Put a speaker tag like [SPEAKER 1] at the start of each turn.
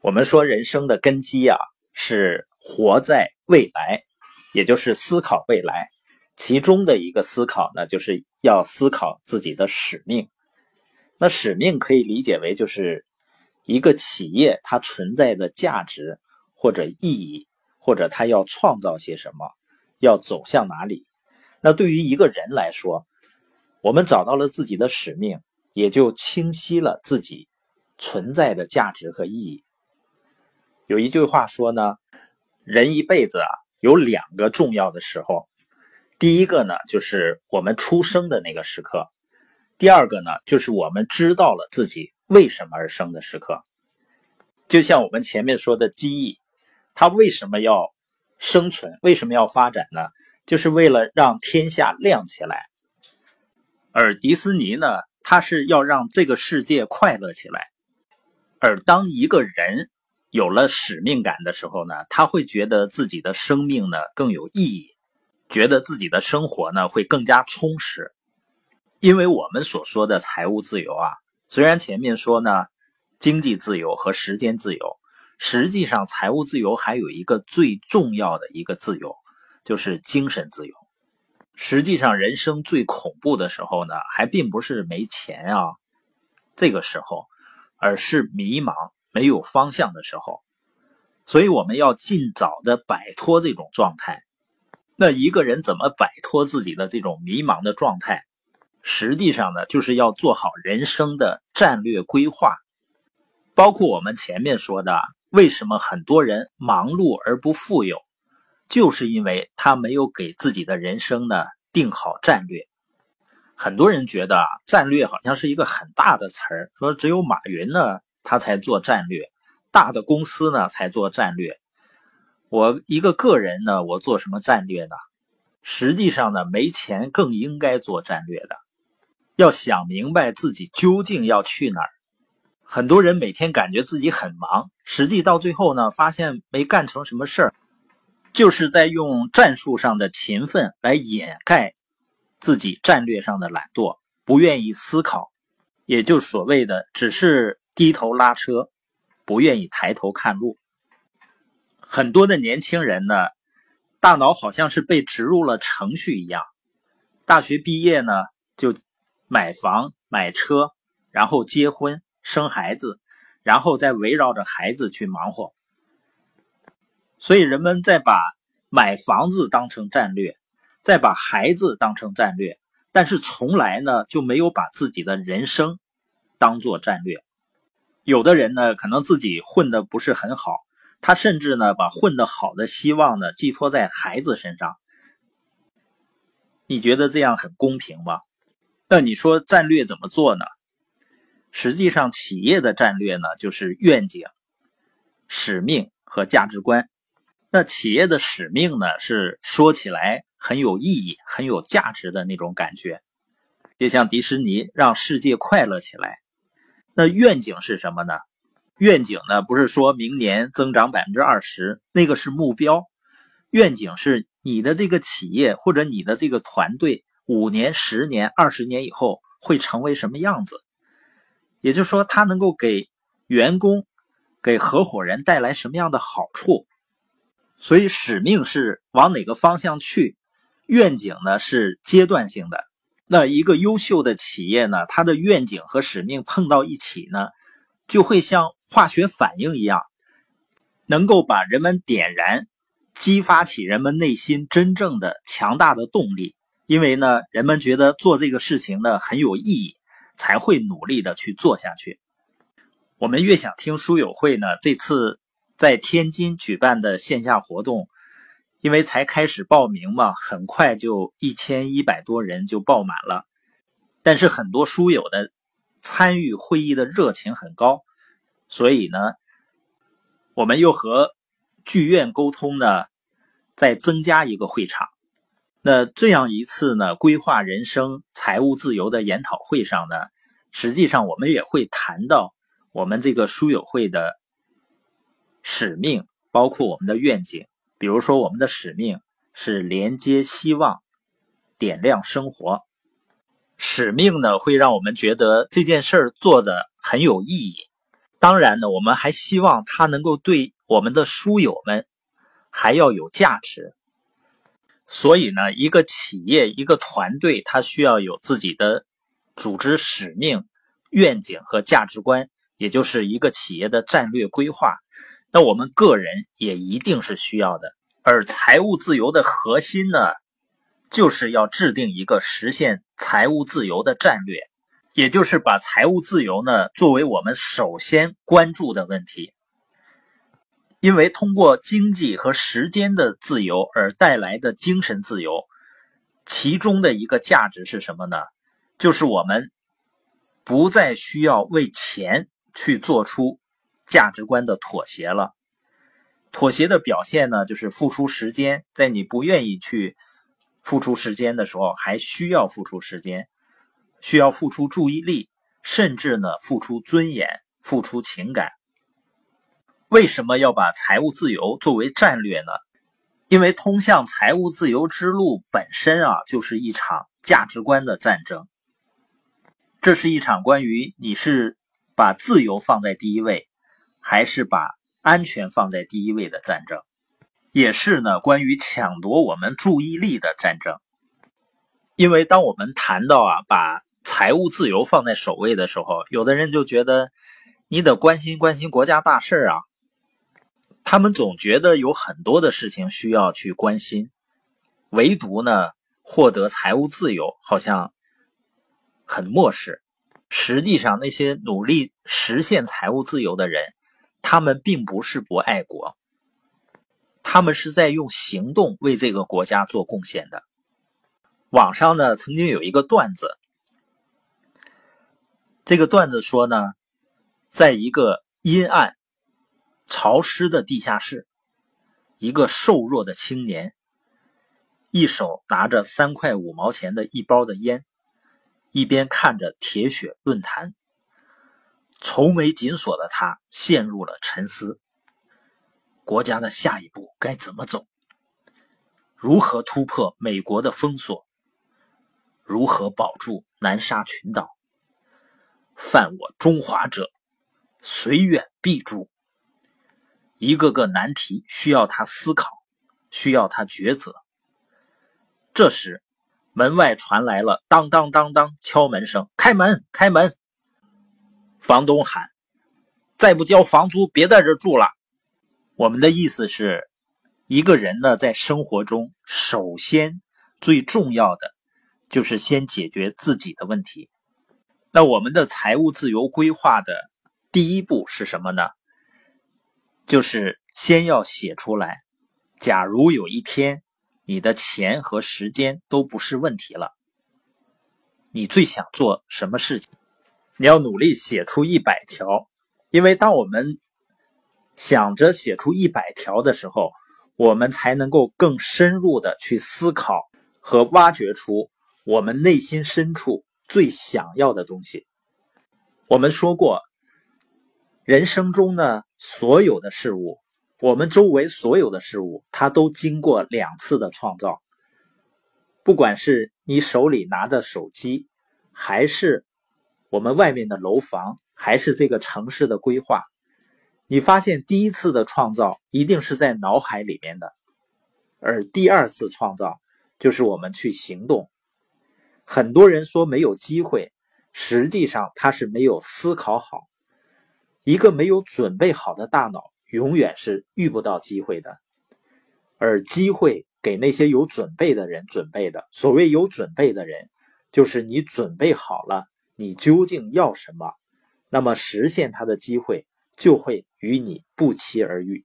[SPEAKER 1] 我们说人生的根基啊，是活在未来，也就是思考未来。其中的一个思考呢，就是要思考自己的使命。那使命可以理解为，就是一个企业它存在的价值或者意义，或者它要创造些什么，要走向哪里。那对于一个人来说，我们找到了自己的使命，也就清晰了自己存在的价值和意义。有一句话说呢，人一辈子啊有两个重要的时候，第一个呢就是我们出生的那个时刻，第二个呢就是我们知道了自己为什么而生的时刻。就像我们前面说的机翼，它为什么要生存？为什么要发展呢？就是为了让天下亮起来。而迪士尼呢，它是要让这个世界快乐起来。而当一个人。有了使命感的时候呢，他会觉得自己的生命呢更有意义，觉得自己的生活呢会更加充实。因为我们所说的财务自由啊，虽然前面说呢经济自由和时间自由，实际上财务自由还有一个最重要的一个自由，就是精神自由。实际上，人生最恐怖的时候呢，还并不是没钱啊，这个时候，而是迷茫。没有方向的时候，所以我们要尽早的摆脱这种状态。那一个人怎么摆脱自己的这种迷茫的状态？实际上呢，就是要做好人生的战略规划。包括我们前面说的，为什么很多人忙碌而不富有，就是因为他没有给自己的人生呢定好战略。很多人觉得啊战略好像是一个很大的词儿，说只有马云呢。他才做战略，大的公司呢才做战略。我一个个人呢，我做什么战略呢？实际上呢，没钱更应该做战略的。要想明白自己究竟要去哪儿。很多人每天感觉自己很忙，实际到最后呢，发现没干成什么事儿，就是在用战术上的勤奋来掩盖自己战略上的懒惰，不愿意思考，也就所谓的只是。低头拉车，不愿意抬头看路。很多的年轻人呢，大脑好像是被植入了程序一样。大学毕业呢，就买房买车，然后结婚生孩子，然后再围绕着孩子去忙活。所以人们在把买房子当成战略，再把孩子当成战略，但是从来呢就没有把自己的人生当做战略。有的人呢，可能自己混的不是很好，他甚至呢把混的好的希望呢寄托在孩子身上。你觉得这样很公平吗？那你说战略怎么做呢？实际上，企业的战略呢就是愿景、使命和价值观。那企业的使命呢是说起来很有意义、很有价值的那种感觉，就像迪士尼让世界快乐起来。那愿景是什么呢？愿景呢，不是说明年增长百分之二十，那个是目标。愿景是你的这个企业或者你的这个团队五年、十年、二十年以后会成为什么样子？也就是说，它能够给员工、给合伙人带来什么样的好处？所以，使命是往哪个方向去？愿景呢，是阶段性的。那一个优秀的企业呢，它的愿景和使命碰到一起呢，就会像化学反应一样，能够把人们点燃，激发起人们内心真正的强大的动力。因为呢，人们觉得做这个事情呢很有意义，才会努力的去做下去。我们越想听书友会呢，这次在天津举办的线下活动。因为才开始报名嘛，很快就一千一百多人就报满了。但是很多书友的参与会议的热情很高，所以呢，我们又和剧院沟通呢，再增加一个会场。那这样一次呢，规划人生财务自由的研讨会上呢，实际上我们也会谈到我们这个书友会的使命，包括我们的愿景。比如说，我们的使命是连接希望，点亮生活。使命呢，会让我们觉得这件事儿做的很有意义。当然呢，我们还希望它能够对我们的书友们还要有价值。所以呢，一个企业、一个团队，它需要有自己的组织使命、愿景和价值观，也就是一个企业的战略规划。那我们个人也一定是需要的。而财务自由的核心呢，就是要制定一个实现财务自由的战略，也就是把财务自由呢作为我们首先关注的问题。因为通过经济和时间的自由而带来的精神自由，其中的一个价值是什么呢？就是我们不再需要为钱去做出价值观的妥协了。妥协的表现呢，就是付出时间，在你不愿意去付出时间的时候，还需要付出时间，需要付出注意力，甚至呢，付出尊严，付出情感。为什么要把财务自由作为战略呢？因为通向财务自由之路本身啊，就是一场价值观的战争。这是一场关于你是把自由放在第一位，还是把。安全放在第一位的战争，也是呢关于抢夺我们注意力的战争。因为当我们谈到啊把财务自由放在首位的时候，有的人就觉得你得关心关心国家大事啊。他们总觉得有很多的事情需要去关心，唯独呢获得财务自由好像很漠视。实际上，那些努力实现财务自由的人。他们并不是不爱国，他们是在用行动为这个国家做贡献的。网上呢曾经有一个段子，这个段子说呢，在一个阴暗、潮湿的地下室，一个瘦弱的青年，一手拿着三块五毛钱的一包的烟，一边看着铁血论坛。愁眉紧锁的他陷入了沉思：国家的下一步该怎么走？如何突破美国的封锁？如何保住南沙群岛？犯我中华者，虽远必诛。一个个难题需要他思考，需要他抉择。这时，门外传来了当当当当敲门声：“开门，开门！”房东喊：“再不交房租，别在这住了。”我们的意思是，一个人呢，在生活中，首先最重要的就是先解决自己的问题。那我们的财务自由规划的第一步是什么呢？就是先要写出来。假如有一天你的钱和时间都不是问题了，你最想做什么事情？你要努力写出一百条，因为当我们想着写出一百条的时候，我们才能够更深入的去思考和挖掘出我们内心深处最想要的东西。我们说过，人生中呢，所有的事物，我们周围所有的事物，它都经过两次的创造。不管是你手里拿的手机，还是我们外面的楼房还是这个城市的规划，你发现第一次的创造一定是在脑海里面的，而第二次创造就是我们去行动。很多人说没有机会，实际上他是没有思考好。一个没有准备好的大脑，永远是遇不到机会的。而机会给那些有准备的人准备的。所谓有准备的人，就是你准备好了。你究竟要什么？那么实现它的机会就会与你不期而遇。